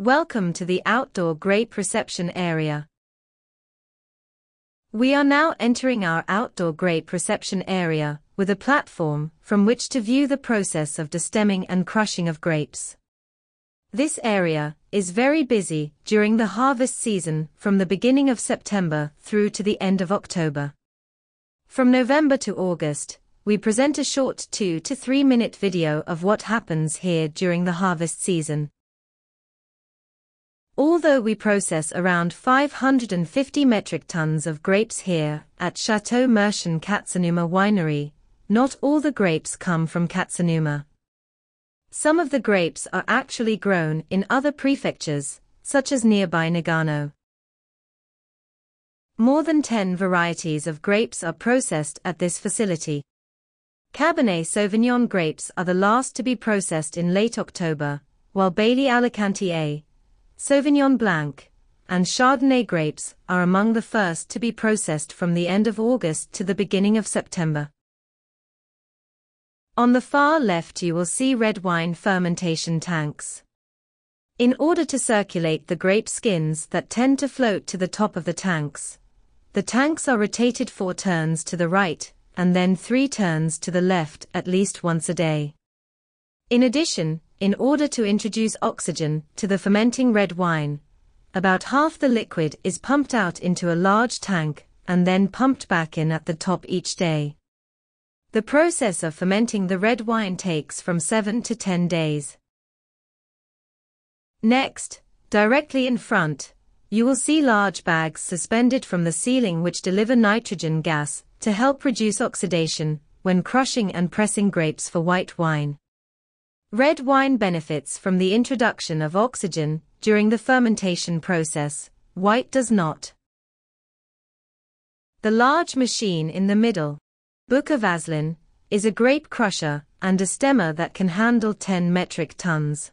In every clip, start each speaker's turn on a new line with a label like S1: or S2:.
S1: Welcome to the outdoor grape reception area. We are now entering our outdoor grape reception area with a platform from which to view the process of destemming and crushing of grapes. This area is very busy during the harvest season from the beginning of September through to the end of October. From November to August, we present a short 2 to 3 minute video of what happens here during the harvest season. Although we process around 550 metric tons of grapes here at Chateau Mercian Katsunuma Winery, not all the grapes come from Katsunuma. Some of the grapes are actually grown in other prefectures, such as nearby Nagano. More than 10 varieties of grapes are processed at this facility. Cabernet Sauvignon grapes are the last to be processed in late October, while Bailey Alicante A, Sauvignon Blanc, and Chardonnay grapes are among the first to be processed from the end of August to the beginning of September. On the far left you will see red wine fermentation tanks. In order to circulate the grape skins that tend to float to the top of the tanks, the tanks are rotated four turns to the right, and then three turns to the left at least once a day. In addition, in order to introduce oxygen to the fermenting red wine. About half the liquid is pumped out into a large tank and then pumped back in at the top each day. The process of fermenting the red wine takes from 7 to 10 days. Next, directly in front, you will see large bags suspended from the ceiling which deliver nitrogen gas to help reduce oxidation when crushing and pressing grapes for white wine. Red wine benefits from the introduction of oxygen during the fermentation process, white does not. The large machine in the middle, Bucher Vaslin, is a grape crusher and a stemmer that can handle 10 metric tons.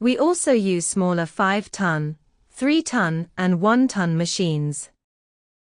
S1: We also use smaller 5 ton, 3 ton and 1 ton machines.